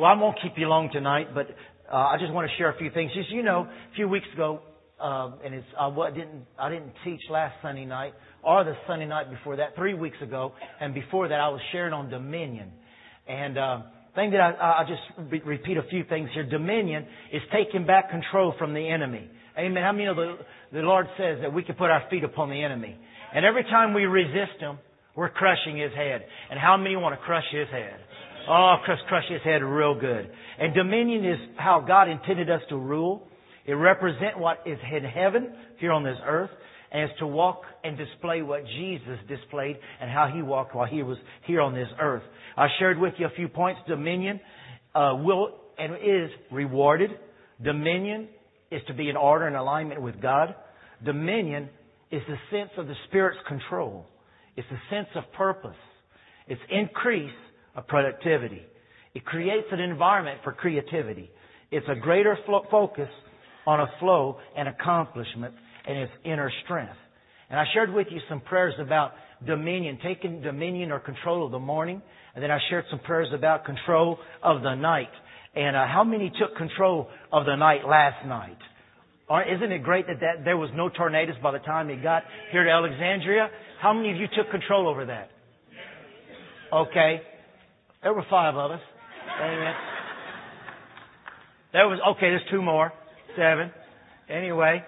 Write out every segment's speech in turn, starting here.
Well, I won't keep you long tonight, but uh, I just want to share a few things. Just you know, a few weeks ago, uh, and it's I didn't I didn't teach last Sunday night or the Sunday night before that, three weeks ago, and before that I was sharing on dominion. And uh, thing that I, I'll just re- repeat a few things here. Dominion is taking back control from the enemy. Amen. How many know the, the Lord says that we can put our feet upon the enemy? And every time we resist him, we're crushing his head. And how many want to crush his head? Oh, crush, crush his head real good. And dominion is how God intended us to rule. It represents what is in heaven here on this earth and is to walk and display what Jesus displayed and how he walked while he was here on this earth. I shared with you a few points. Dominion uh, will and is rewarded. Dominion is to be in order and alignment with God. Dominion is the sense of the Spirit's control. It's the sense of purpose. It's increase of productivity. It creates an environment for creativity. It's a greater focus on a flow and accomplishment and its inner strength. And I shared with you some prayers about dominion, taking dominion or control of the morning. And then I shared some prayers about control of the night. And uh, how many took control of the night last night? Or isn't it great that, that there was no tornadoes by the time it got here to Alexandria? How many of you took control over that? Okay. There were five of us. Amen. There was, okay, there's two more. Seven. Anyway,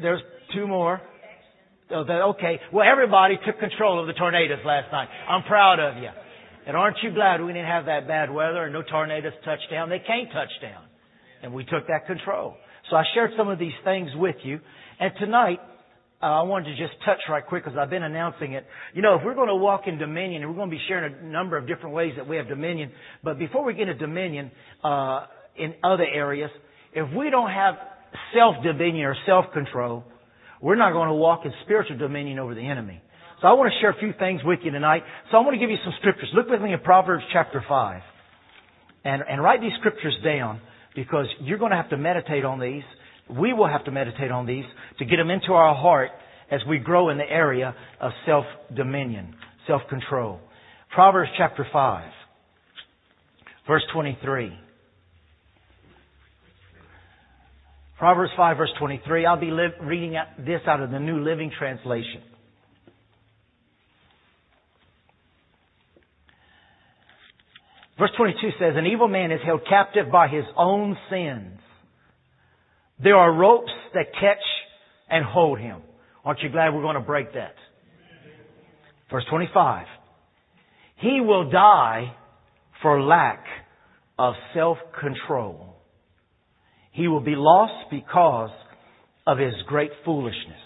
there's two more. Oh, okay. Well, everybody took control of the tornadoes last night. I'm proud of you. And aren't you glad we didn't have that bad weather and no tornadoes touched down? They can't touch down. And we took that control. So I shared some of these things with you. And tonight, uh, I wanted to just touch right quick because I've been announcing it. You know, if we're going to walk in dominion, and we're going to be sharing a number of different ways that we have dominion, but before we get into dominion uh, in other areas, if we don't have self-dominion or self-control, we're not going to walk in spiritual dominion over the enemy. So I want to share a few things with you tonight. So I want to give you some scriptures. Look with me in Proverbs chapter 5. And, and write these scriptures down because you're going to have to meditate on these. We will have to meditate on these to get them into our heart as we grow in the area of self-dominion, self-control. Proverbs chapter 5, verse 23. Proverbs 5 verse 23. I'll be li- reading this out of the New Living Translation. Verse 22 says, An evil man is held captive by his own sins. There are ropes that catch and hold him. Aren't you glad we're going to break that? Verse 25. He will die for lack of self-control. He will be lost because of his great foolishness.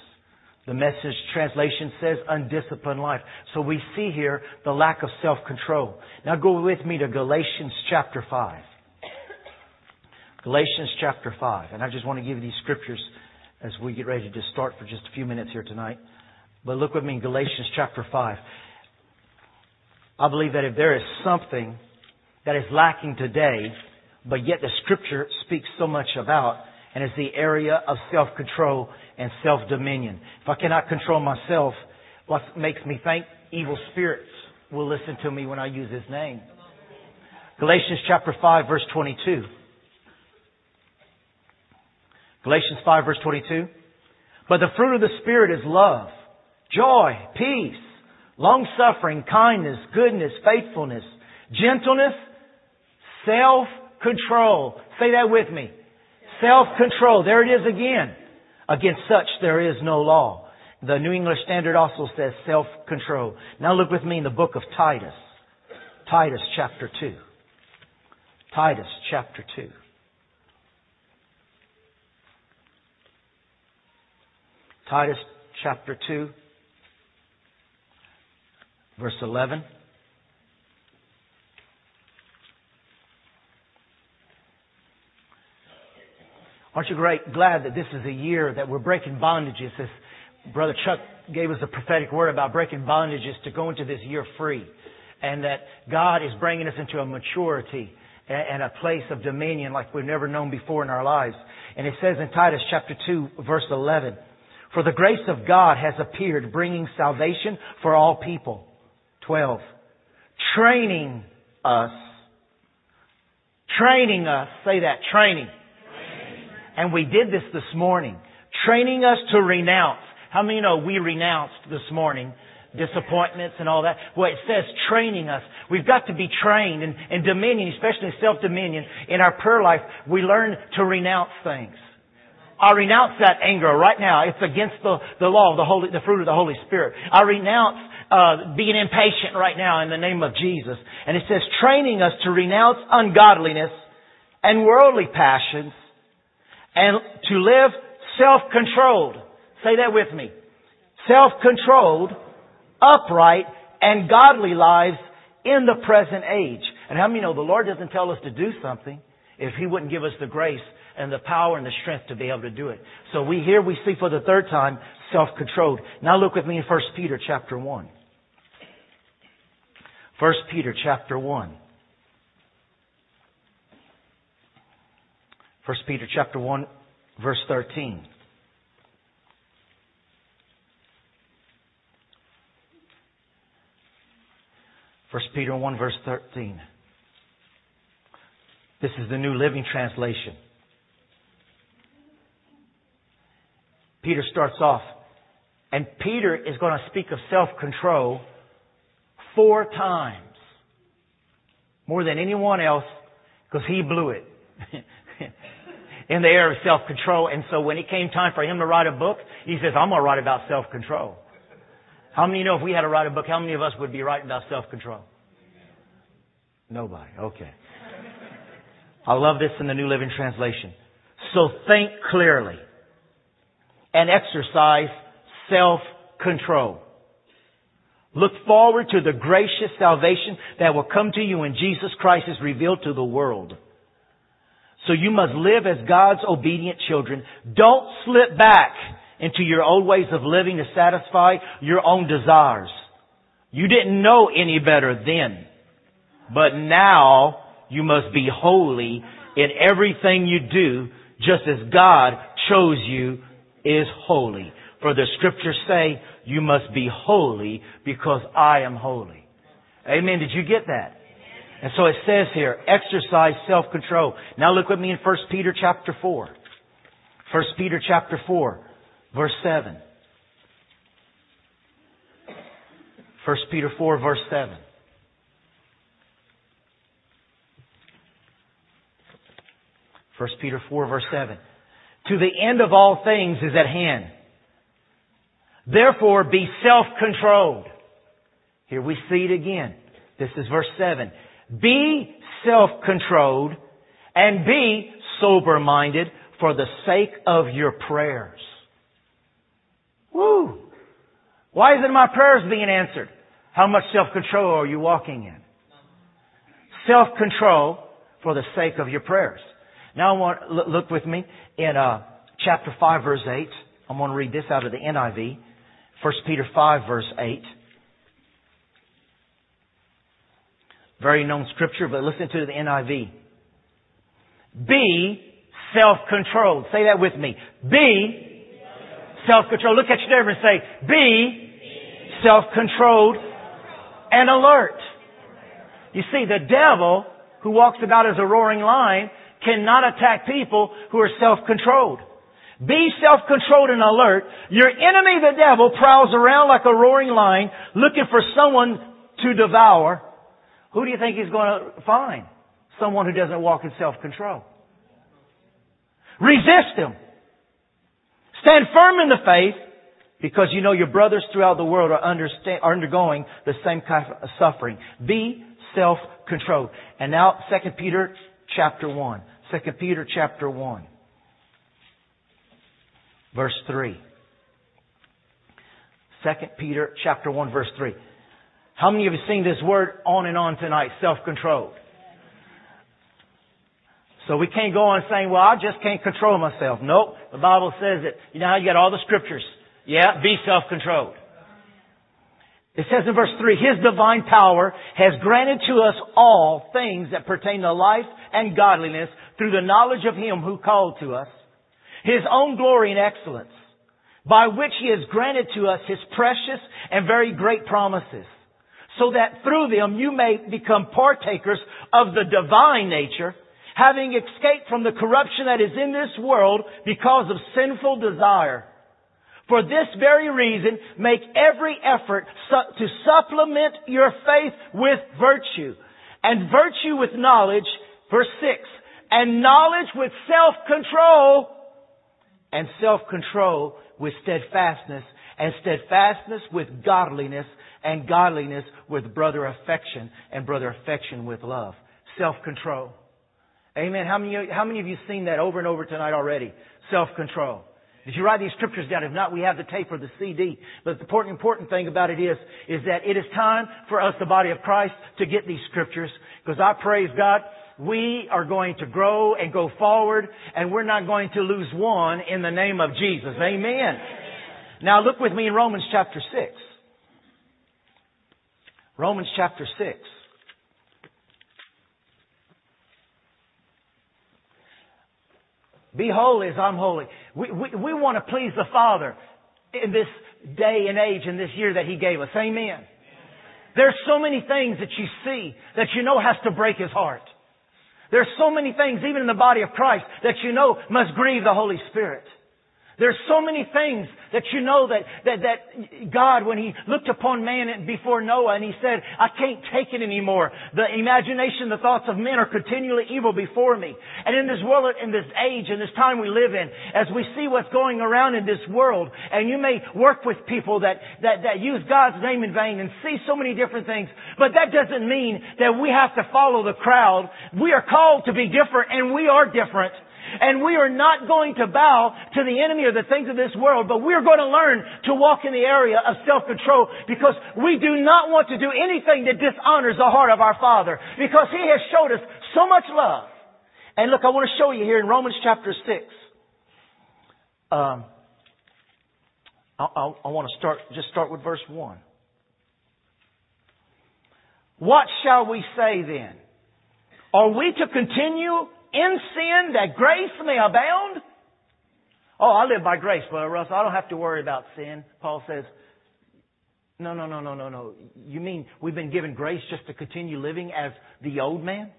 The message translation says undisciplined life. So we see here the lack of self-control. Now go with me to Galatians chapter 5. Galatians chapter 5. And I just want to give you these scriptures as we get ready to start for just a few minutes here tonight. But look with me in Galatians chapter 5. I believe that if there is something that is lacking today, but yet the scripture speaks so much about, and it's the area of self-control and self-dominion. If I cannot control myself, what makes me think evil spirits will listen to me when I use His name. Galatians chapter 5 verse 22. Galatians 5 verse 22. But the fruit of the Spirit is love, joy, peace, long suffering, kindness, goodness, faithfulness, gentleness, self control. Say that with me. Self-control. There it is again. Against such there is no law. The New English Standard also says self-control. Now look with me in the book of Titus. Titus chapter 2. Titus chapter 2. Titus chapter 2, verse 11. Aren't you great, glad that this is a year that we're breaking bondages? As Brother Chuck gave us a prophetic word about breaking bondages to go into this year free. And that God is bringing us into a maturity and a place of dominion like we've never known before in our lives. And it says in Titus chapter 2 verse 11, For the grace of God has appeared bringing salvation for all people. 12. Training us training us. Say that, training. And we did this this morning. Training us to renounce. How many know we renounced this morning disappointments and all that. Well, it says training us. We've got to be trained in, in dominion, especially self-dominion. In our prayer life, we learn to renounce things. I renounce that anger right now. It's against the, the law of the Holy, the fruit of the Holy Spirit. I renounce uh, being impatient right now in the name of Jesus. And it says training us to renounce ungodliness and worldly passions and to live self-controlled. Say that with me. Self-controlled upright, and godly lives in the present age. And how many know the Lord doesn't tell us to do something if He wouldn't give us the grace and the power and the strength to be able to do it. So we here we see for the third time self-controlled. Now look with me in 1 Peter chapter 1. 1 Peter chapter 1. 1 Peter chapter 1 verse 13. 1 Peter 1 verse 13. This is the New Living Translation. Peter starts off, and Peter is going to speak of self-control four times. More than anyone else, because he blew it. in the area of self-control. And so when it came time for him to write a book, he says, I'm going to write about self-control. How many of you know if we had to write a book, how many of us would be writing about self-control? Nobody. Okay. I love this in the New Living Translation. So think clearly and exercise self-control. Look forward to the gracious salvation that will come to you when Jesus Christ is revealed to the world. So you must live as God's obedient children. Don't slip back into your old ways of living to satisfy your own desires. You didn't know any better then. But now you must be holy in everything you do, just as God chose you is holy. For the scriptures say, you must be holy because I am holy. Amen. Did you get that? And so it says here, exercise self-control. Now look with me in 1 Peter chapter 4. 1 Peter chapter 4, verse 7. 1 Peter 4, verse 7. 1 Peter 4 verse 7. To the end of all things is at hand. Therefore be self-controlled. Here we see it again. This is verse 7. Be self-controlled and be sober-minded for the sake of your prayers. Woo! Why isn't my prayers being answered? How much self-control are you walking in? Self-control for the sake of your prayers. Now I want look with me in uh, chapter five, verse eight. I'm going to read this out of the NIV. 1 Peter five, verse eight. Very known scripture, but listen to the NIV. Be self-controlled. Say that with me. Be self-controlled. Look at your neighbor and say, be self-controlled and alert. You see, the devil who walks about as a roaring lion cannot attack people who are self-controlled. Be self-controlled and alert. Your enemy, the devil, prowls around like a roaring lion looking for someone to devour. Who do you think he's going to find? Someone who doesn't walk in self-control. Resist him. Stand firm in the faith because you know your brothers throughout the world are, are undergoing the same kind of suffering. Be self-controlled. And now, 2 Peter chapter 1. 2 Peter chapter 1. Verse 3. 2 Peter chapter 1 verse 3. How many of you have seen this word on and on tonight? Self-control. So we can't go on saying, well, I just can't control myself. Nope. The Bible says it. You know how you got all the scriptures. Yeah, be self-controlled. It says in verse 3, His divine power has granted to us all things that pertain to life and godliness through the knowledge of Him who called to us, His own glory and excellence, by which He has granted to us His precious and very great promises, so that through them you may become partakers of the divine nature, having escaped from the corruption that is in this world because of sinful desire. For this very reason, make every effort to supplement your faith with virtue, and virtue with knowledge, verse 6, and knowledge with self-control, and self-control with steadfastness, and steadfastness with godliness, and godliness with brother affection, and brother affection with love. Self-control. Amen. How many, how many of you seen that over and over tonight already? Self-control. Did you write these scriptures down? If not, we have the tape or the CD. But the important, important thing about it is, is that it is time for us, the body of Christ, to get these scriptures. Because I praise God, we are going to grow and go forward, and we're not going to lose one in the name of Jesus. Amen. Now look with me in Romans chapter 6. Romans chapter 6. Be holy as I'm holy. We, we, we want to please the Father in this day and age in this year that He gave us. Amen. There's so many things that you see that you know has to break His heart. There's so many things, even in the body of Christ, that you know must grieve the Holy Spirit. There's so many things that you know that, that, that God, when He looked upon man before Noah and He said, I can't take it anymore. The imagination, the thoughts of men are continually evil before me. And in this world, in this age, in this time we live in, as we see what's going around in this world, and you may work with people that, that, that use God's name in vain and see so many different things, but that doesn't mean that we have to follow the crowd. We are called to be different, and we are different. And we are not going to bow to the enemy or the things of this world, but we're going to learn to walk in the area of self-control because we do not want to do anything that dishonors the heart of our Father because He has showed us so much love. And look, I want to show you here in Romans chapter 6. Um, I, I, I want to start, just start with verse 1. What shall we say then? Are we to continue in sin that grace may abound? Oh, I live by grace, Brother Russell. I don't have to worry about sin. Paul says, no, no, no, no, no, no. You mean we've been given grace just to continue living as the old man?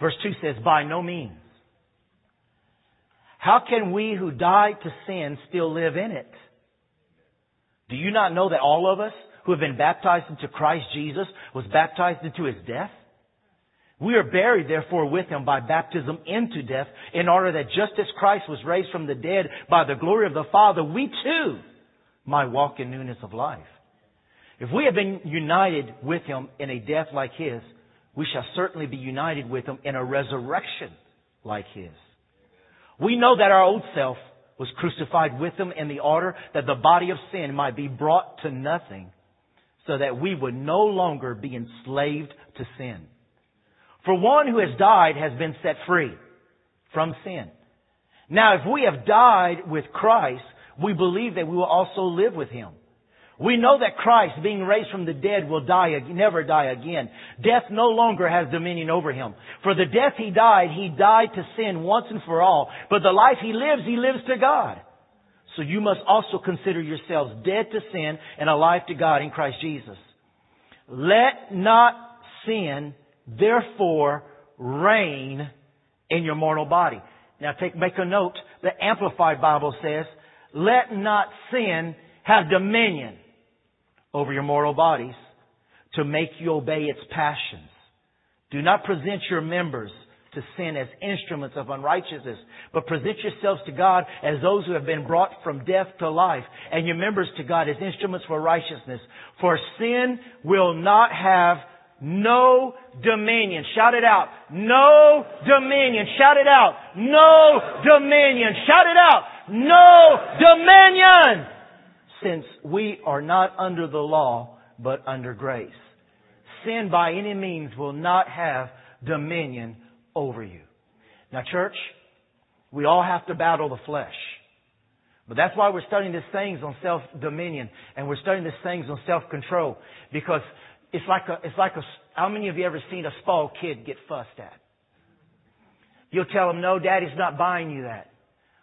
Verse 2 says, by no means. How can we who died to sin still live in it? Do you not know that all of us who have been baptized into Christ Jesus was baptized into his death? We are buried therefore with him by baptism into death in order that just as Christ was raised from the dead by the glory of the Father, we too might walk in newness of life. If we have been united with him in a death like his, we shall certainly be united with him in a resurrection like his. We know that our old self was crucified with him in the order that the body of sin might be brought to nothing so that we would no longer be enslaved to sin. For one who has died has been set free from sin. Now, if we have died with Christ, we believe that we will also live with Him. We know that Christ, being raised from the dead, will die, never die again. Death no longer has dominion over Him. For the death He died, He died to sin once and for all. But the life He lives, He lives to God. So you must also consider yourselves dead to sin and alive to God in Christ Jesus. Let not sin therefore reign in your mortal body. Now take, make a note. The Amplified Bible says, let not sin have dominion over your mortal bodies to make you obey its passions. Do not present your members to sin as instruments of unrighteousness, but present yourselves to God as those who have been brought from death to life, and your members to God as instruments for righteousness. For sin will not have no dominion. Shout it out. No dominion. Shout it out. No dominion. Shout it out. No dominion. Since we are not under the law, but under grace. Sin by any means will not have dominion over you. Now church, we all have to battle the flesh. But that's why we're studying these things on self-dominion and we're studying these things on self-control because it's like a, it's like a, how many of you ever seen a small kid get fussed at? You'll tell him, no, daddy's not buying you that.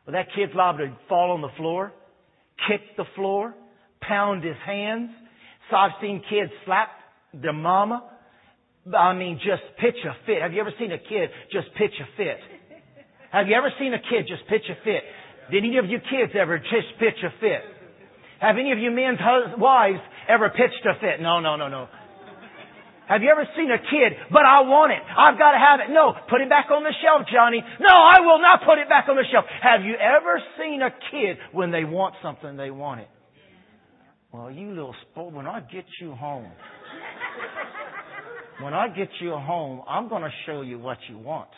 Well, that kid's liable to fall on the floor, kick the floor, pound his hands. So I've seen kids slap their mama. I mean, just pitch a fit. Have you ever seen a kid just pitch a fit? Have you ever seen a kid just pitch a fit? Did any of you kids ever just pitch a fit? Have any of you men's wives ever pitched a fit? No, no, no, no. Have you ever seen a kid, but I want it. I've got to have it. No, put it back on the shelf, Johnny. No, I will not put it back on the shelf. Have you ever seen a kid when they want something, they want it? Well, you little sport, when I get you home, when I get you home, I'm going to show you what you want.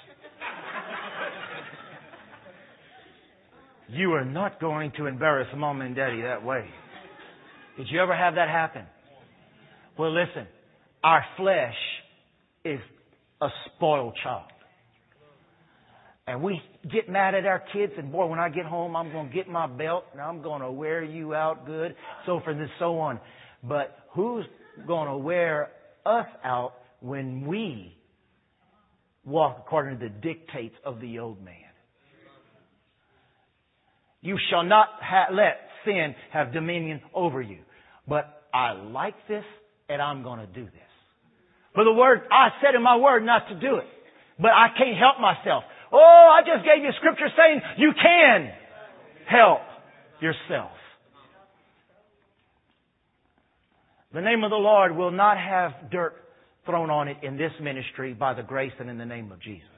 You are not going to embarrass mom and daddy that way. Did you ever have that happen? Well, listen, our flesh is a spoiled child. And we get mad at our kids, and boy, when I get home, I'm going to get my belt and I'm going to wear you out good, so forth and so on. But who's going to wear us out when we walk according to the dictates of the old man? You shall not ha- let sin have dominion over you. But I like this, and I'm going to do this. For the word, I said in my word not to do it. But I can't help myself. Oh, I just gave you scripture saying you can help yourself. The name of the Lord will not have dirt thrown on it in this ministry by the grace and in the name of Jesus.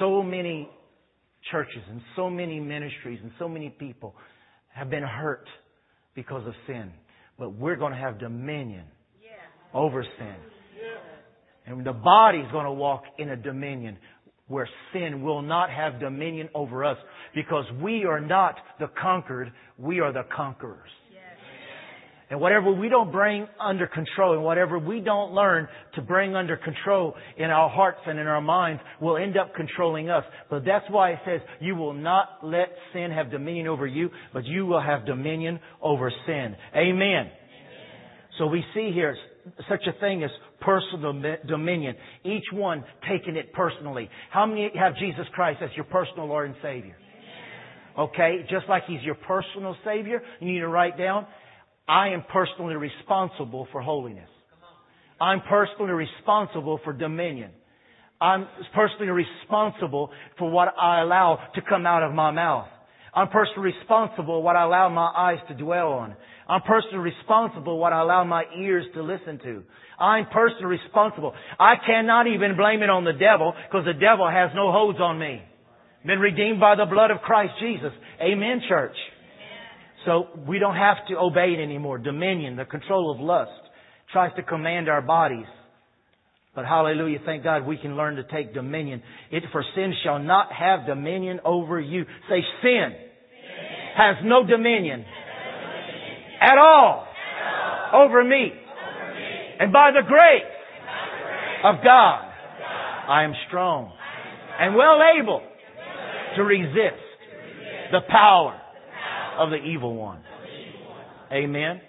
So many churches and so many ministries and so many people have been hurt because of sin. But we're going to have dominion over sin. And the body's going to walk in a dominion where sin will not have dominion over us because we are not the conquered, we are the conquerors. And whatever we don't bring under control and whatever we don't learn to bring under control in our hearts and in our minds will end up controlling us. But that's why it says you will not let sin have dominion over you, but you will have dominion over sin. Amen. Amen. So we see here such a thing as personal dominion. Each one taking it personally. How many have Jesus Christ as your personal Lord and Savior? Okay, just like He's your personal Savior, you need to write down, I am personally responsible for holiness. I'm personally responsible for dominion. I'm personally responsible for what I allow to come out of my mouth. I'm personally responsible what I allow my eyes to dwell on. I'm personally responsible what I allow my ears to listen to. I'm personally responsible. I cannot even blame it on the devil because the devil has no holds on me. Been redeemed by the blood of Christ Jesus. Amen, church. So we don't have to obey it anymore. Dominion, the control of lust, tries to command our bodies. But hallelujah, thank God we can learn to take dominion. It, for sin shall not have dominion over you. Say sin, sin. has no dominion at all over me. And by the grace of God, I am strong and well able to resist the power of the evil one. Amen.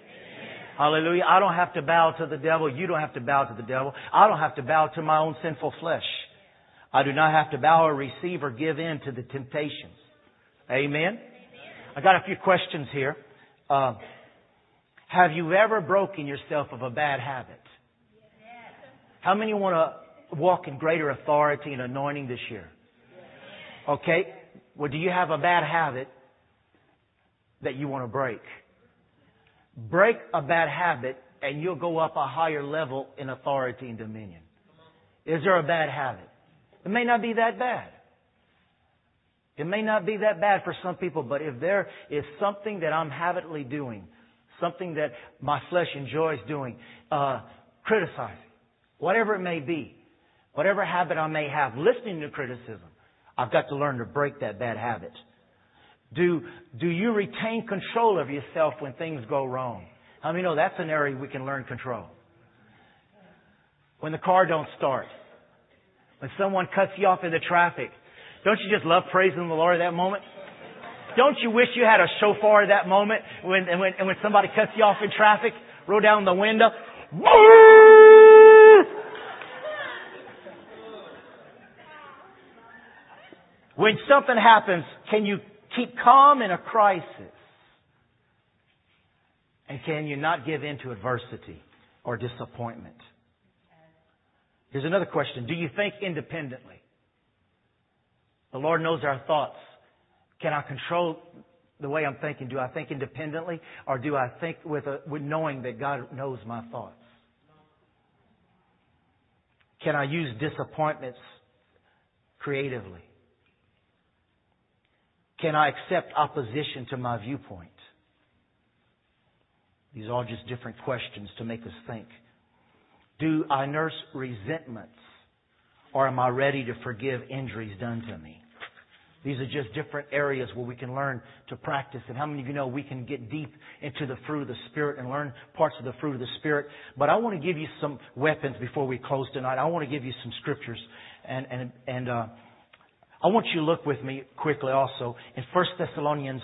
Hallelujah. I don't have to bow to the devil. You don't have to bow to the devil. I don't have to bow to my own sinful flesh. I do not have to bow or receive or give in to the temptations. Amen. I got a few questions here. Uh, have you ever broken yourself of a bad habit? How many want to walk in greater authority and anointing this year? Okay. Well, do you have a bad habit that you want to break? Break a bad habit and you'll go up a higher level in authority and dominion. Is there a bad habit? It may not be that bad. It may not be that bad for some people, but if there is something that I'm habitually doing something that my flesh enjoys doing, uh, criticizing, whatever it may be, whatever habit I may have, listening to criticism, I've got to learn to break that bad habit. Do, do you retain control of yourself when things go wrong? How many know that's an area we can learn control? When the car don't start, when someone cuts you off in the traffic, don't you just love praising the Lord at that moment? Don't you wish you had a shofar at that moment when, and when, and when somebody cuts you off in traffic? Roll down the window. When something happens, can you keep calm in a crisis? And can you not give in to adversity or disappointment? Here's another question. Do you think independently? The Lord knows our thoughts. Can I control the way I'm thinking? Do I think independently or do I think with, a, with knowing that God knows my thoughts? Can I use disappointments creatively? Can I accept opposition to my viewpoint? These are just different questions to make us think. Do I nurse resentments or am I ready to forgive injuries done to me? These are just different areas where we can learn to practice. And how many of you know we can get deep into the fruit of the Spirit and learn parts of the fruit of the Spirit? But I want to give you some weapons before we close tonight. I want to give you some scriptures. And, and, and, uh, I want you to look with me quickly also in 1 Thessalonians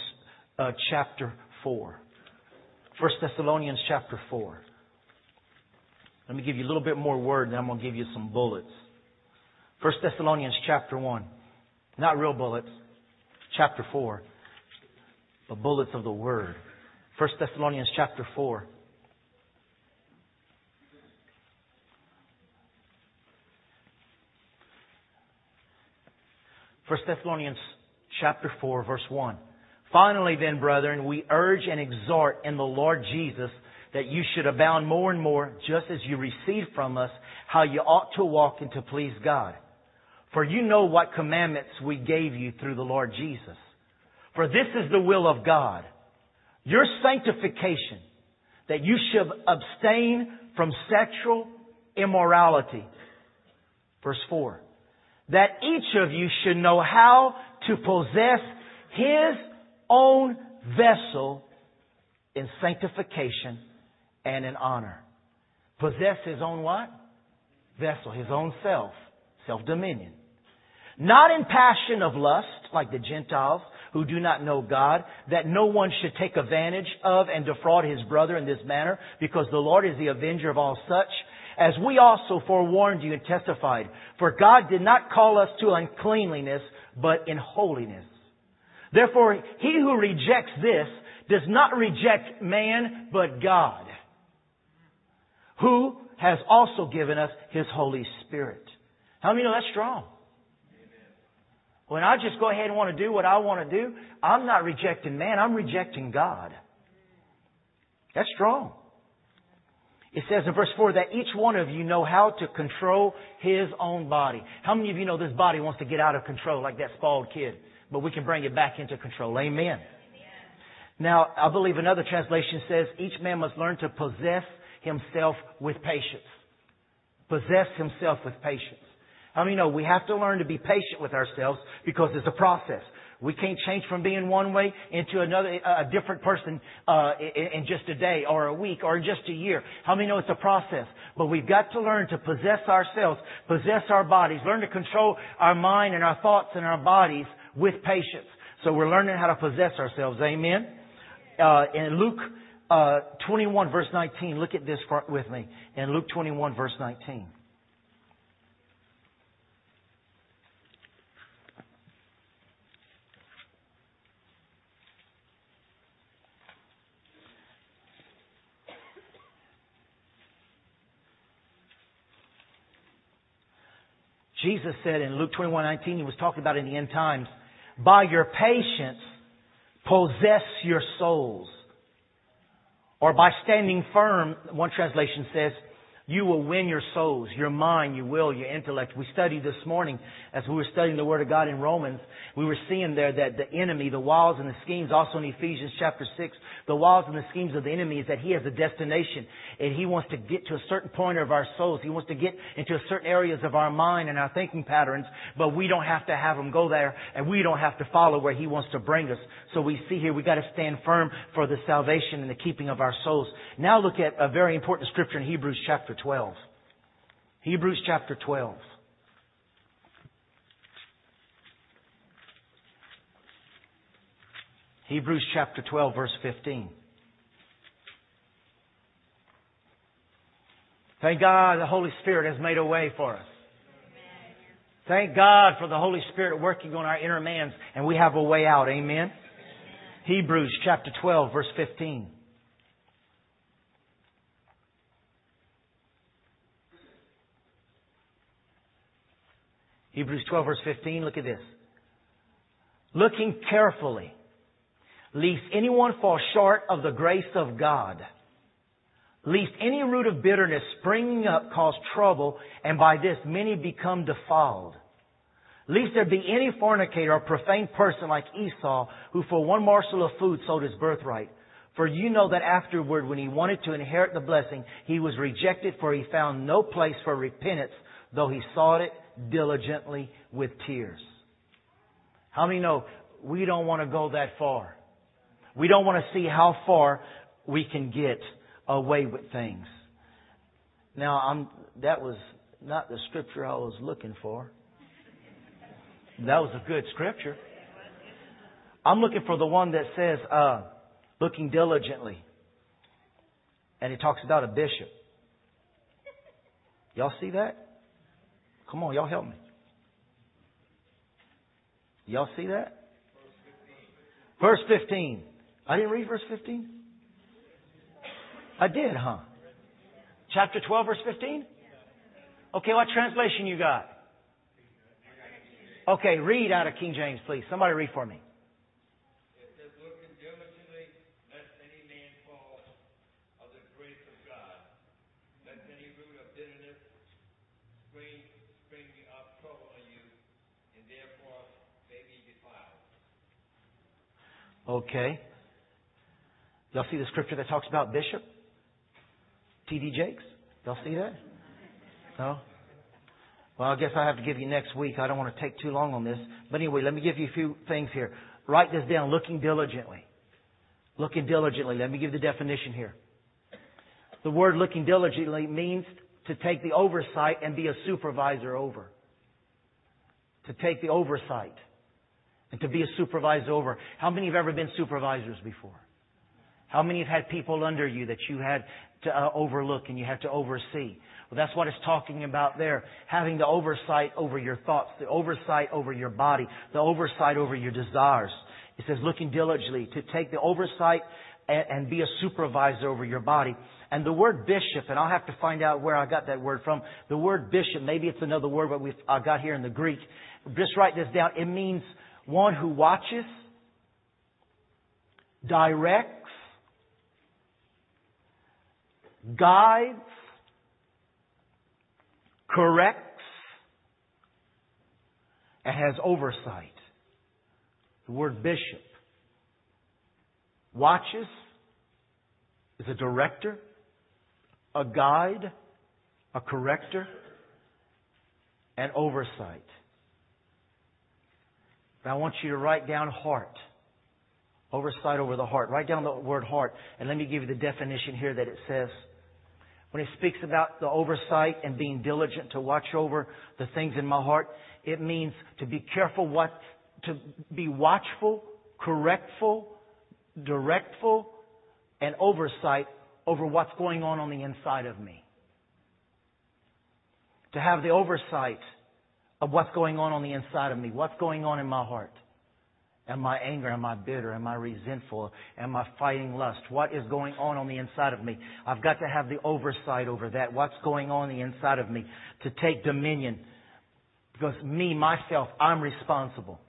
uh, chapter 4. 1 Thessalonians chapter 4. Let me give you a little bit more word, and I'm going to give you some bullets. 1 Thessalonians chapter 1. Not real bullets, chapter 4, but bullets of the Word. 1 Thessalonians chapter 4. First Thessalonians chapter 4 verse 1. Finally then, brethren, we urge and exhort in the Lord Jesus that you should abound more and more, just as you receive from us how you ought to walk and to please God. For you know what commandments we gave you through the Lord Jesus. For this is the will of God, your sanctification, that you should abstain from sexual immorality. Verse 4. That each of you should know how to possess his own vessel in sanctification and in honor. Possess his own what? Vessel, his own self, self-dominion. Not in passion of lust, like the Gentiles who do not know God, that no one should take advantage of and defraud his brother in this manner, because the Lord is the avenger of all such, as we also forewarned you and testified. For God did not call us to uncleanliness, but in holiness. Therefore, he who rejects this does not reject man, but God, who has also given us his Holy Spirit. How many know that's strong? When I just go ahead and want to do what I want to do, I'm not rejecting man, I'm rejecting God. That's strong. It says in verse 4 that each one of you know how to control his own body. How many of you know this body wants to get out of control like that spoiled kid? But we can bring it back into control. Amen. Now, I believe another translation says each man must learn to possess himself with patience. Possess himself with patience. How many know we have to learn to be patient with ourselves because it's a process. We can't change from being one way into another, a different person uh, in just a day or a week or just a year. How many know it's a process? But we've got to learn to possess ourselves, possess our bodies, learn to control our mind and our thoughts and our bodies with patience. So we're learning how to possess ourselves. Amen. Uh, in Luke uh, 21 verse 19, look at this with me. In Luke 21 verse 19. Jesus said in Luke 21:19, he was talking about in the end times, by your patience possess your souls. Or by standing firm, one translation says, you will win your souls, your mind, your will, your intellect. We studied this morning as we were studying the Word of God in Romans. We were seeing there that the enemy, the wiles and the schemes, also in Ephesians chapter 6, the wiles and the schemes of the enemy is that he has a destination and he wants to get to a certain point of our souls. He wants to get into certain areas of our mind and our thinking patterns, but we don't have to have him go there and we don't have to follow where he wants to bring us. So we see here we got to stand firm for the salvation and the keeping of our souls. Now look at a very important scripture in Hebrews chapter 12. Hebrews chapter 12. Hebrews chapter 12 verse 15. Thank God the Holy Spirit has made a way for us. Thank God for the Holy Spirit working on our inner man and we have a way out. Amen. Hebrews chapter 12 verse 15. Hebrews 12 verse 15, look at this. Looking carefully, lest anyone fall short of the grace of God, lest any root of bitterness springing up cause trouble, and by this many become defiled. Lest there be any fornicator or profane person like Esau, who for one morsel of food sold his birthright. For you know that afterward, when he wanted to inherit the blessing, he was rejected, for he found no place for repentance, though he sought it diligently with tears. How many know we don't want to go that far? We don't want to see how far we can get away with things. Now, I'm, that was not the scripture I was looking for. That was a good scripture. I'm looking for the one that says, uh, looking diligently. And it talks about a bishop. Y'all see that? Come on, y'all help me. Y'all see that? Verse 15. I didn't read verse 15? I did, huh? Chapter 12, verse 15? Okay, what translation you got? Okay, read out of King James, please. Somebody read for me. Okay. Y'all see the scripture that talks about bishop? T.D. Jakes? Y'all see that? No? Well, I guess I have to give you next week. I don't want to take too long on this. But anyway, let me give you a few things here. Write this down. Looking diligently. Looking diligently. Let me give the definition here. The word looking diligently means to take the oversight and be a supervisor over. To take the oversight and to be a supervisor over. How many have ever been supervisors before? How many have had people under you that you had to uh, overlook and you had to oversee? Well, that's what it's talking about there. Having the oversight over your thoughts, the oversight over your body, the oversight over your desires. It says looking diligently to take the oversight and, and be a supervisor over your body. And the word bishop, and I'll have to find out where I got that word from. The word bishop, maybe it's another word but I got here in the Greek. Just write this down. It means one who watches, directs, guides, corrects, and has oversight. The word bishop watches is a director, a guide, a corrector, and oversight. But I want you to write down heart. Oversight over the heart. Write down the word heart. And let me give you the definition here that it says. When it speaks about the oversight and being diligent to watch over the things in my heart, it means to be careful what, to be watchful, correctful, directful, and oversight over what's going on on the inside of me. To have the oversight of what's going on on the inside of me. What's going on in my heart? Am I angry? Am I bitter? Am I resentful? Am I fighting lust? What is going on on the inside of me? I've got to have the oversight over that. What's going on on the inside of me to take dominion. Because me, myself, I'm responsible.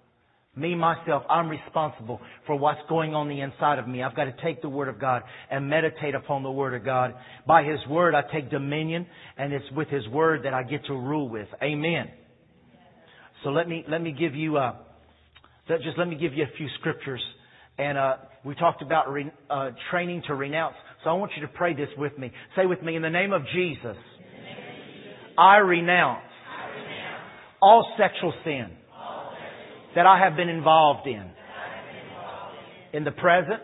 Me, myself, I'm responsible for what's going on the inside of me. I've got to take the Word of God and meditate upon the Word of God. By His Word, I take dominion, and it's with His Word that I get to rule with. Amen. So let me let me give you uh, just let me give you a few scriptures. And uh, we talked about re, uh, training to renounce. So I want you to pray this with me. Say with me, in the name of Jesus, I renounce, all sexual sin that I have been involved in, in the present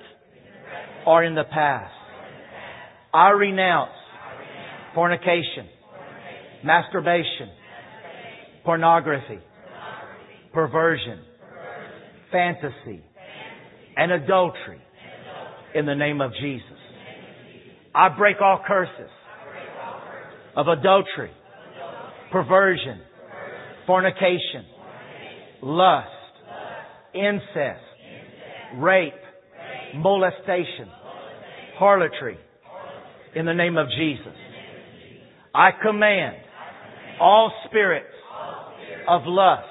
or in the past. I renounce fornication, masturbation, pornography, perversion, fantasy, and adultery in the name of Jesus. I break all curses of adultery, perversion, fornication, lust, incest, rape, molestation, harlotry in the name of Jesus. I command all spirits of lust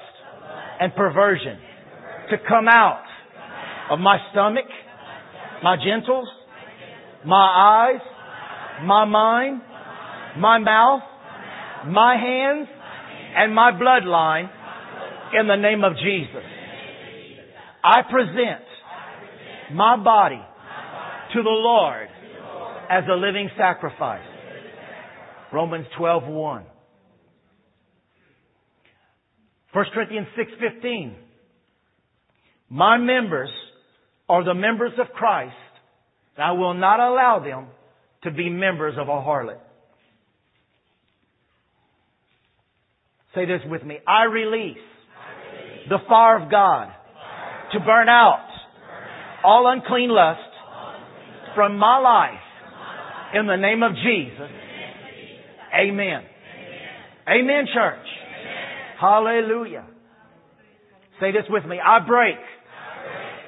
and perversion to come out of my stomach, my genitals, my eyes, my mind, my mouth, my hands, and my bloodline in the name of Jesus. I present my body to the Lord as a living sacrifice. Romans 12:1. 1 Corinthians 6:15. My members are the members of Christ. And I will not allow them to be members of a harlot. Say this with me. I release, the fire of God to burn out all unclean lust from my life in the name of Jesus. Amen. Amen, church. Hallelujah. Say this with me. I break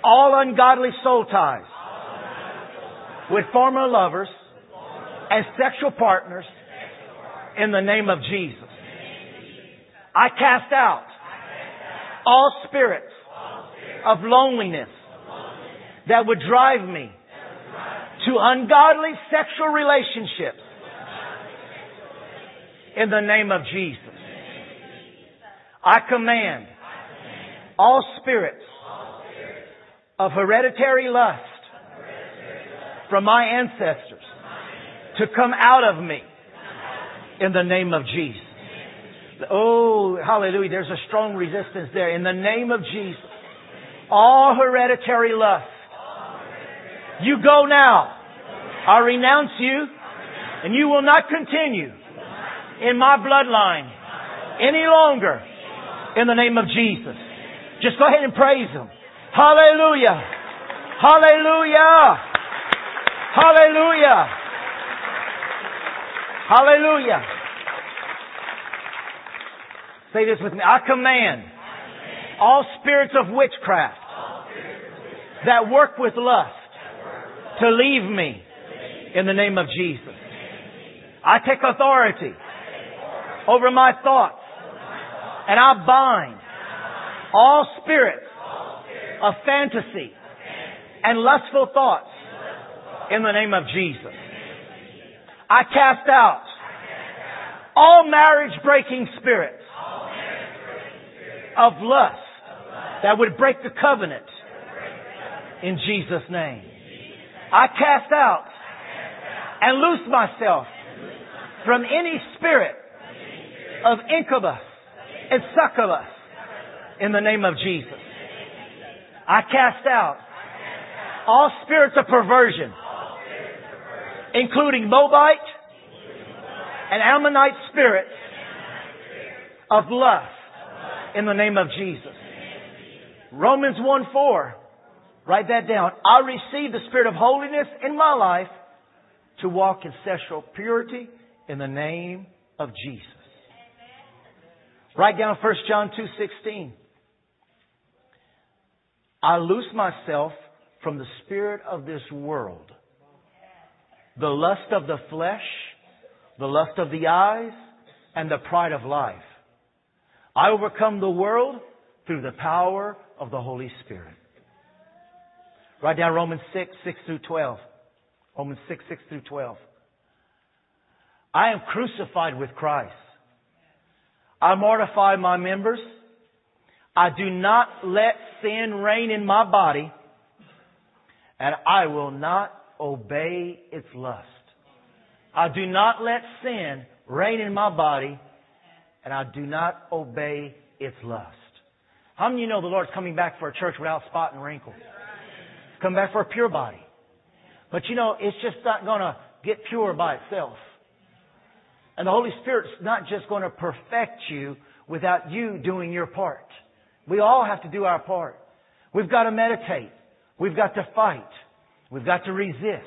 all ungodly soul ties with former lovers and sexual partners in the name of Jesus. I cast out all spirits of loneliness that would drive me to ungodly sexual relationships in the name of Jesus. I command all spirits of hereditary lust from my ancestors to come out of me in the name of Jesus. Oh, hallelujah. There's a strong resistance there. In the name of Jesus. All hereditary lust. You go now. I renounce you and you will not continue in my bloodline any longer in the name of Jesus. Just go ahead and praise Him. Hallelujah. Hallelujah. Hallelujah. Hallelujah. Say this with me. I command all spirits of witchcraft that work with lust to leave me in the name of Jesus. I take authority over my thoughts and I bind all spirits of fantasy and lustful thoughts in the name of Jesus. I cast out all marriage breaking spirits of lust that would break the covenant in Jesus' name. I cast out and loose myself from any spirit of incubus and succubus in the name of Jesus. I cast out all spirits of perversion, including Moabite and Ammonite spirits of lust in the name of Jesus. Romans 1 4. Write that down. I receive the spirit of holiness in my life to walk in sexual purity in the name of Jesus. Write down 1 John 2:16. I loose myself from the spirit of this world. The lust of the flesh, the lust of the eyes, and the pride of life. I overcome the world through the power of the Holy Spirit. Write down Romans 6, 6 through 12. Romans 6, 6 through 12. I am crucified with Christ. I mortify my members. I do not let sin reign in my body, and I will not obey its lust. I do not let sin reign in my body, and I do not obey its lust. How many of you know the Lord's coming back for a church without spot and wrinkle? Come back for a pure body. But you know, it's just not going to get pure by itself. And the Holy Spirit's not just going to perfect you without you doing your part. We all have to do our part. We've got to meditate. We've got to fight. We've got to resist.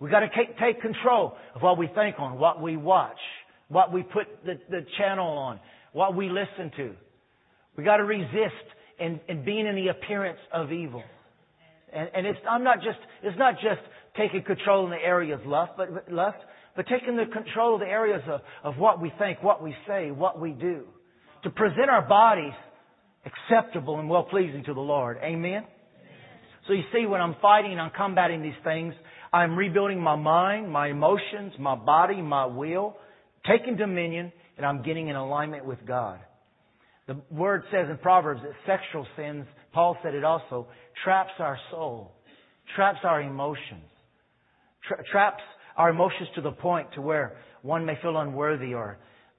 We've got to take control of what we think on, what we watch, what we put the, the channel on, what we listen to. We've got to resist in, in being in the appearance of evil. And, and it's, I'm not just, it's not just taking control in the areas lust, but, lust, but taking the control of the areas of, of what we think, what we say, what we do. to present our bodies acceptable and well pleasing to the Lord. Amen? So you see, when I'm fighting, I'm combating these things, I'm rebuilding my mind, my emotions, my body, my will, taking dominion, and I'm getting in alignment with God. The word says in Proverbs that sexual sins, Paul said it also, traps our soul, traps our emotions, tra- traps our emotions to the point to where one may feel unworthy or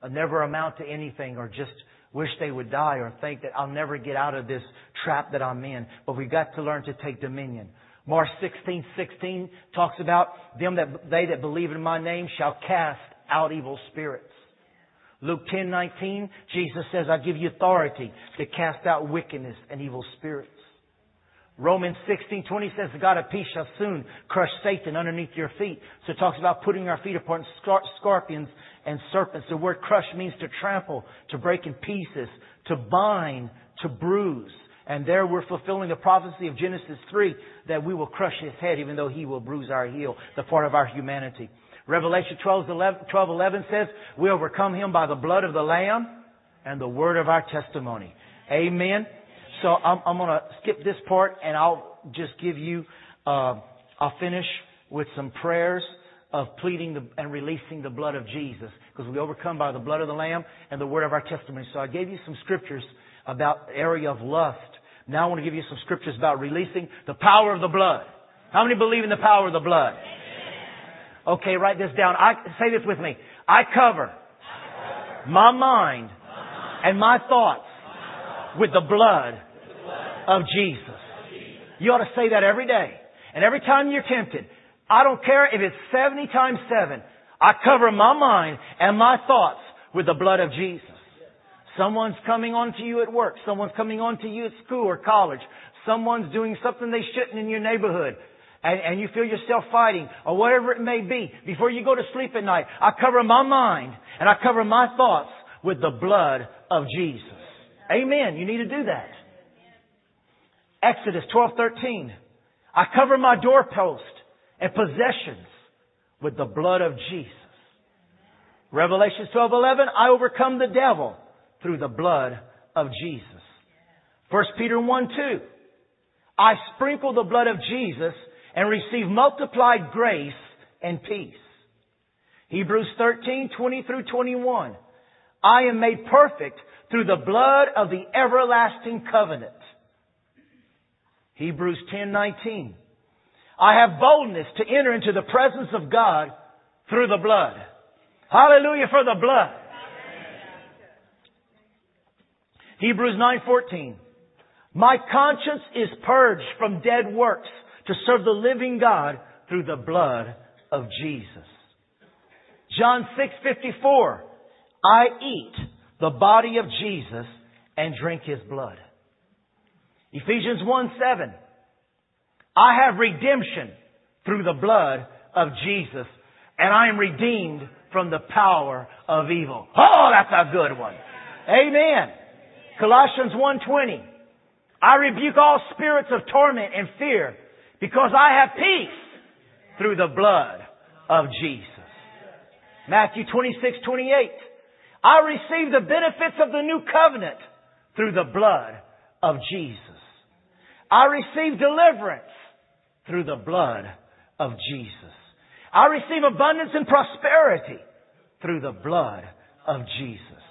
never amount to anything or just wish they would die or think that I'll never get out of this trap that I'm in. But we've got to learn to take dominion. Mark 16, 16 talks about them that they that believe in my name shall cast out evil spirits. Luke 10, 19, Jesus says, I give you authority to cast out wickedness and evil spirits. Romans 16, 20 says, the God of peace shall soon crush Satan underneath your feet. So it talks about putting our feet upon scorpions and serpents. The word crush means to trample, to break in pieces, to bind, to bruise. And there we're fulfilling the prophecy of Genesis 3 that we will crush his head even though he will bruise our heel, the part of our humanity. Revelation 12, 11, 12, 11 says, we overcome him by the blood of the Lamb and the word of our testimony. Amen. So I'm, I'm going to skip this part and I'll just give you, uh, I'll finish with some prayers of pleading the, and releasing the blood of Jesus because we overcome by the blood of the Lamb and the word of our testimony. So I gave you some scriptures about area of lust. Now I want to give you some scriptures about releasing the power of the blood. How many believe in the power of the blood? Okay, write this down. I say this with me. I cover my mind and my thoughts with the blood of Jesus. You ought to say that every day. And every time you're tempted, I don't care if it's 70 times 7, I cover my mind and my thoughts with the blood of Jesus. Someone's coming on to you at work. Someone's coming on to you at school or college. Someone's doing something they shouldn't in your neighborhood. And, and you feel yourself fighting or whatever it may be. Before you go to sleep at night, I cover my mind and I cover my thoughts with the blood of Jesus. Amen. You need to do that. Exodus 12:13. I cover my doorpost and possessions with the blood of Jesus. Revelation 12:11. I overcome the devil through the blood of Jesus. 1 Peter 1 2. I sprinkle the blood of Jesus and receive multiplied grace and peace. Hebrews 13 20 through 21. I am made perfect through the blood of the everlasting covenant. Hebrews 10:19. I have boldness to enter into the presence of God through the blood. Hallelujah for the blood. Hebrews 9:14. My conscience is purged from dead works to serve the living God through the blood of Jesus. John 6:54. I eat the body of Jesus and drink his blood. Ephesians 1 7. I have redemption through the blood of Jesus, and I am redeemed from the power of evil. Oh, that's a good one. Amen. Colossians 1:20. I rebuke all spirits of torment and fear because I have peace through the blood of Jesus. Matthew 26:28. I receive the benefits of the new covenant through the blood of Jesus. I receive deliverance through the blood of Jesus. I receive abundance and prosperity through the blood of Jesus.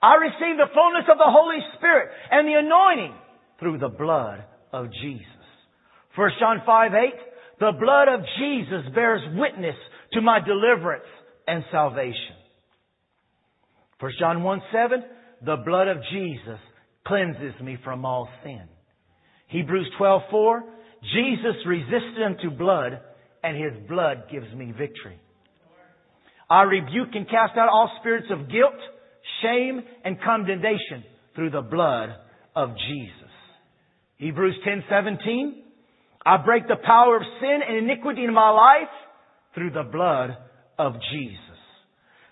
I receive the fullness of the Holy Spirit and the anointing through the blood of Jesus. 1 John 5 8, the blood of Jesus bears witness to my deliverance and salvation. 1 John 1 7, the blood of Jesus cleanses me from all sin. Hebrews 12:4 Jesus resisted unto blood and his blood gives me victory. I rebuke and cast out all spirits of guilt, shame, and condemnation through the blood of Jesus. Hebrews 10:17 I break the power of sin and iniquity in my life through the blood of Jesus.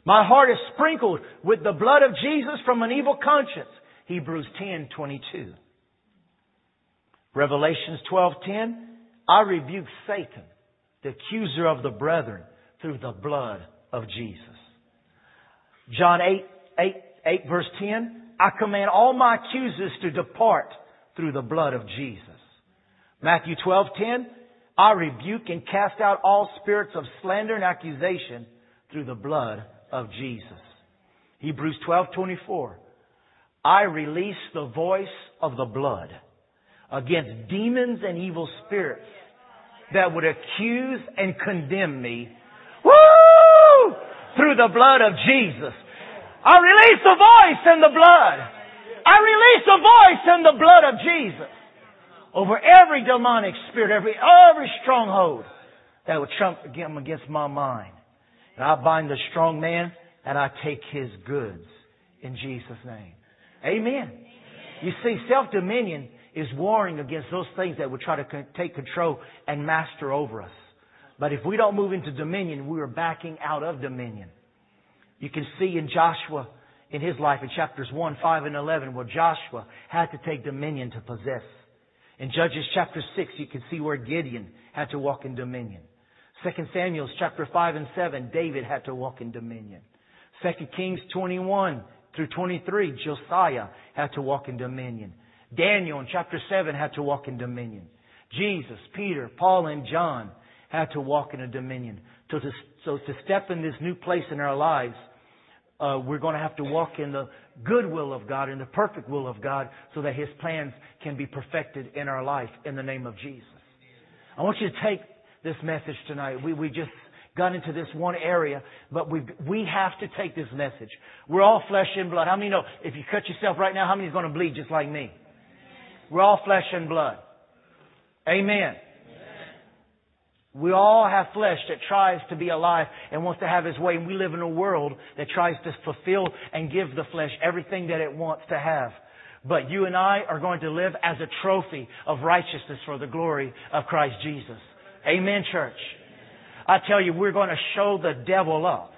My heart is sprinkled with the blood of Jesus from an evil conscience. Hebrews 10:22. Revelations 12:10, I rebuke Satan, the accuser of the brethren, through the blood of Jesus. John 8, 8, 8 verse 10, I command all my accusers to depart through the blood of Jesus. Matthew 12:10 I rebuke and cast out all spirits of slander and accusation through the blood of Jesus. Hebrews 12:24 I release the voice of the blood against demons and evil spirits that would accuse and condemn me. Woo! Through the blood of Jesus. I release the voice and the blood. I release the voice and the blood of Jesus over every demonic spirit, every, every stronghold that would trump against my mind. And I bind the strong man and I take his goods in Jesus' name. Amen. You see, self-dominion is warring against those things that would try to take control and master over us. But if we don't move into dominion, we are backing out of dominion. You can see in Joshua, in his life, in chapters 1, 5, and 11, where Joshua had to take dominion to possess. In Judges chapter 6, you can see where Gideon had to walk in dominion. 2 Samuel chapter 5 and 7, David had to walk in dominion. 2 Kings 21 through 23, Josiah had to walk in dominion. Daniel in chapter 7 had to walk in dominion. Jesus, Peter, Paul, and John had to walk in a dominion. So to, so to step in this new place in our lives, uh, we're going to have to walk in the good will of God, in the perfect will of God, so that His plans can be perfected in our life in the name of Jesus. I want you to take this message tonight. We, we just got into this one area, but we we have to take this message. We're all flesh and blood. How many know if you cut yourself right now, how many is going to bleed just like me? We're all flesh and blood. Amen. We all have flesh that tries to be alive and wants to have his way. And we live in a world that tries to fulfill and give the flesh everything that it wants to have. But you and I are going to live as a trophy of righteousness for the glory of Christ Jesus. Amen, church. I tell you, we're going to show the devil up.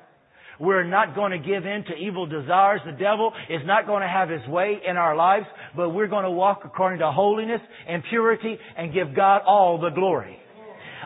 We're not going to give in to evil desires. The devil is not going to have his way in our lives, but we're going to walk according to holiness and purity and give God all the glory.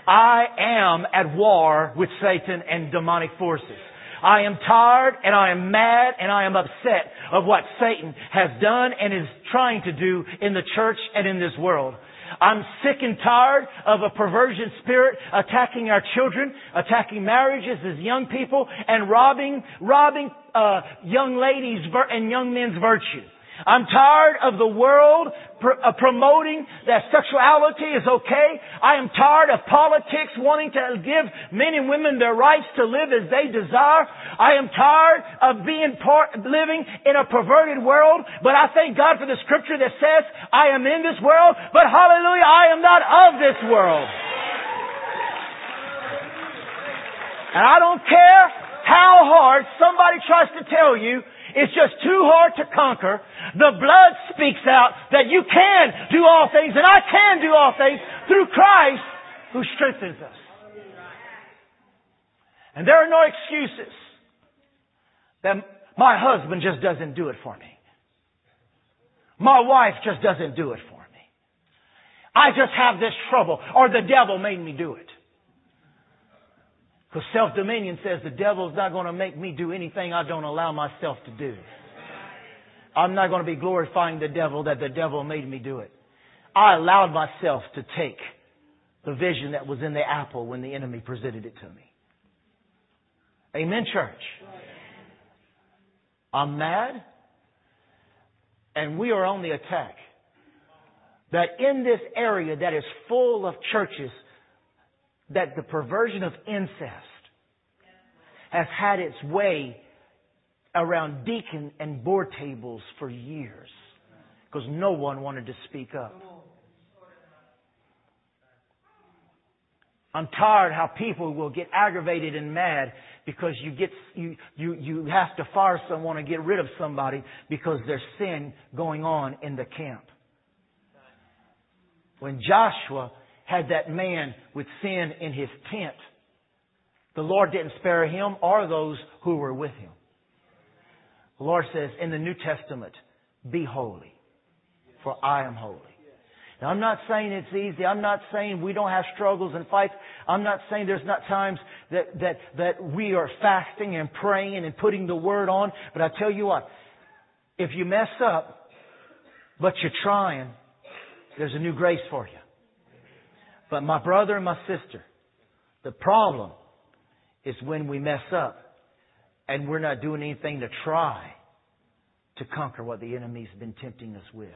I am at war with Satan and demonic forces. I am tired and I am mad and I am upset of what Satan has done and is trying to do in the church and in this world. I'm sick and tired of a perversion spirit attacking our children, attacking marriages as young people, and robbing, robbing uh, young ladies and young men's virtue. I'm tired of the world pr- uh, promoting that sexuality is okay. I am tired of politics wanting to give men and women their rights to live as they desire. I am tired of being part, living in a perverted world, but I thank God for the scripture that says, I am in this world, but hallelujah, I am not of this world. And I don't care how hard somebody tries to tell you it's just too hard to conquer. The blood speaks out that you can do all things and I can do all things through Christ who strengthens us. And there are no excuses that my husband just doesn't do it for me. My wife just doesn't do it for me. I just have this trouble or the devil made me do it. Because self-dominion says the devil's not going to make me do anything I don't allow myself to do. I'm not going to be glorifying the devil that the devil made me do it. I allowed myself to take the vision that was in the apple when the enemy presented it to me. Amen, church. I'm mad, and we are on the attack. That in this area that is full of churches that the perversion of incest has had its way around deacon and board tables for years because no one wanted to speak up. I'm tired how people will get aggravated and mad because you get you you you have to fire someone and get rid of somebody because there's sin going on in the camp. When Joshua had that man with sin in his tent, the Lord didn't spare him or those who were with him. The Lord says in the New Testament, be holy, for I am holy. Now I'm not saying it's easy. I'm not saying we don't have struggles and fights. I'm not saying there's not times that, that, that we are fasting and praying and putting the word on. But I tell you what, If you mess up, but you're trying, there's a new grace for you. But my brother and my sister, the problem is when we mess up and we're not doing anything to try to conquer what the enemy's been tempting us with.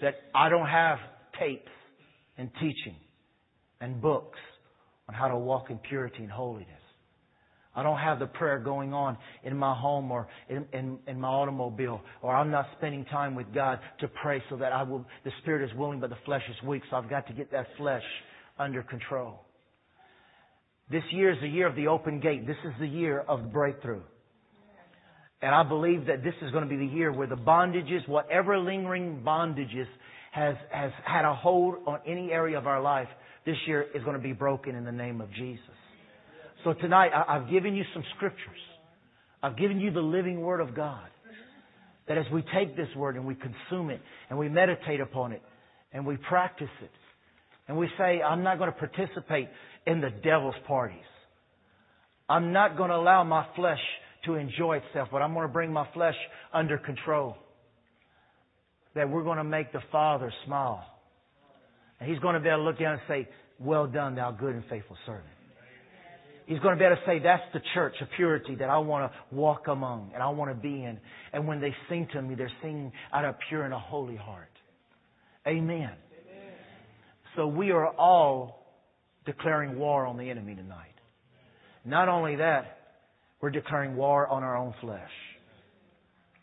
That I don't have tapes and teaching and books on how to walk in purity and holiness. I don't have the prayer going on in my home or in, in, in, my automobile, or I'm not spending time with God to pray so that I will, the spirit is willing but the flesh is weak, so I've got to get that flesh under control. This year is the year of the open gate. This is the year of breakthrough. And I believe that this is going to be the year where the bondages, whatever lingering bondages has, has had a hold on any area of our life, this year is going to be broken in the name of Jesus. So tonight, I've given you some scriptures. I've given you the living Word of God. That as we take this Word and we consume it and we meditate upon it and we practice it and we say, I'm not going to participate in the devil's parties. I'm not going to allow my flesh to enjoy itself, but I'm going to bring my flesh under control. That we're going to make the Father smile. And He's going to be able to look down and say, Well done, thou good and faithful servant. He's going to be able to say, That's the church of purity that I want to walk among and I want to be in. And when they sing to me, they're singing out of pure and a holy heart. Amen. Amen. So we are all declaring war on the enemy tonight. Not only that, we're declaring war on our own flesh.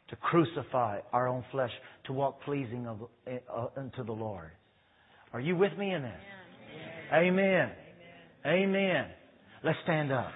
To crucify our own flesh, to walk pleasing of, uh, unto the Lord. Are you with me in this? Amen. Amen. Amen. Let's stand up.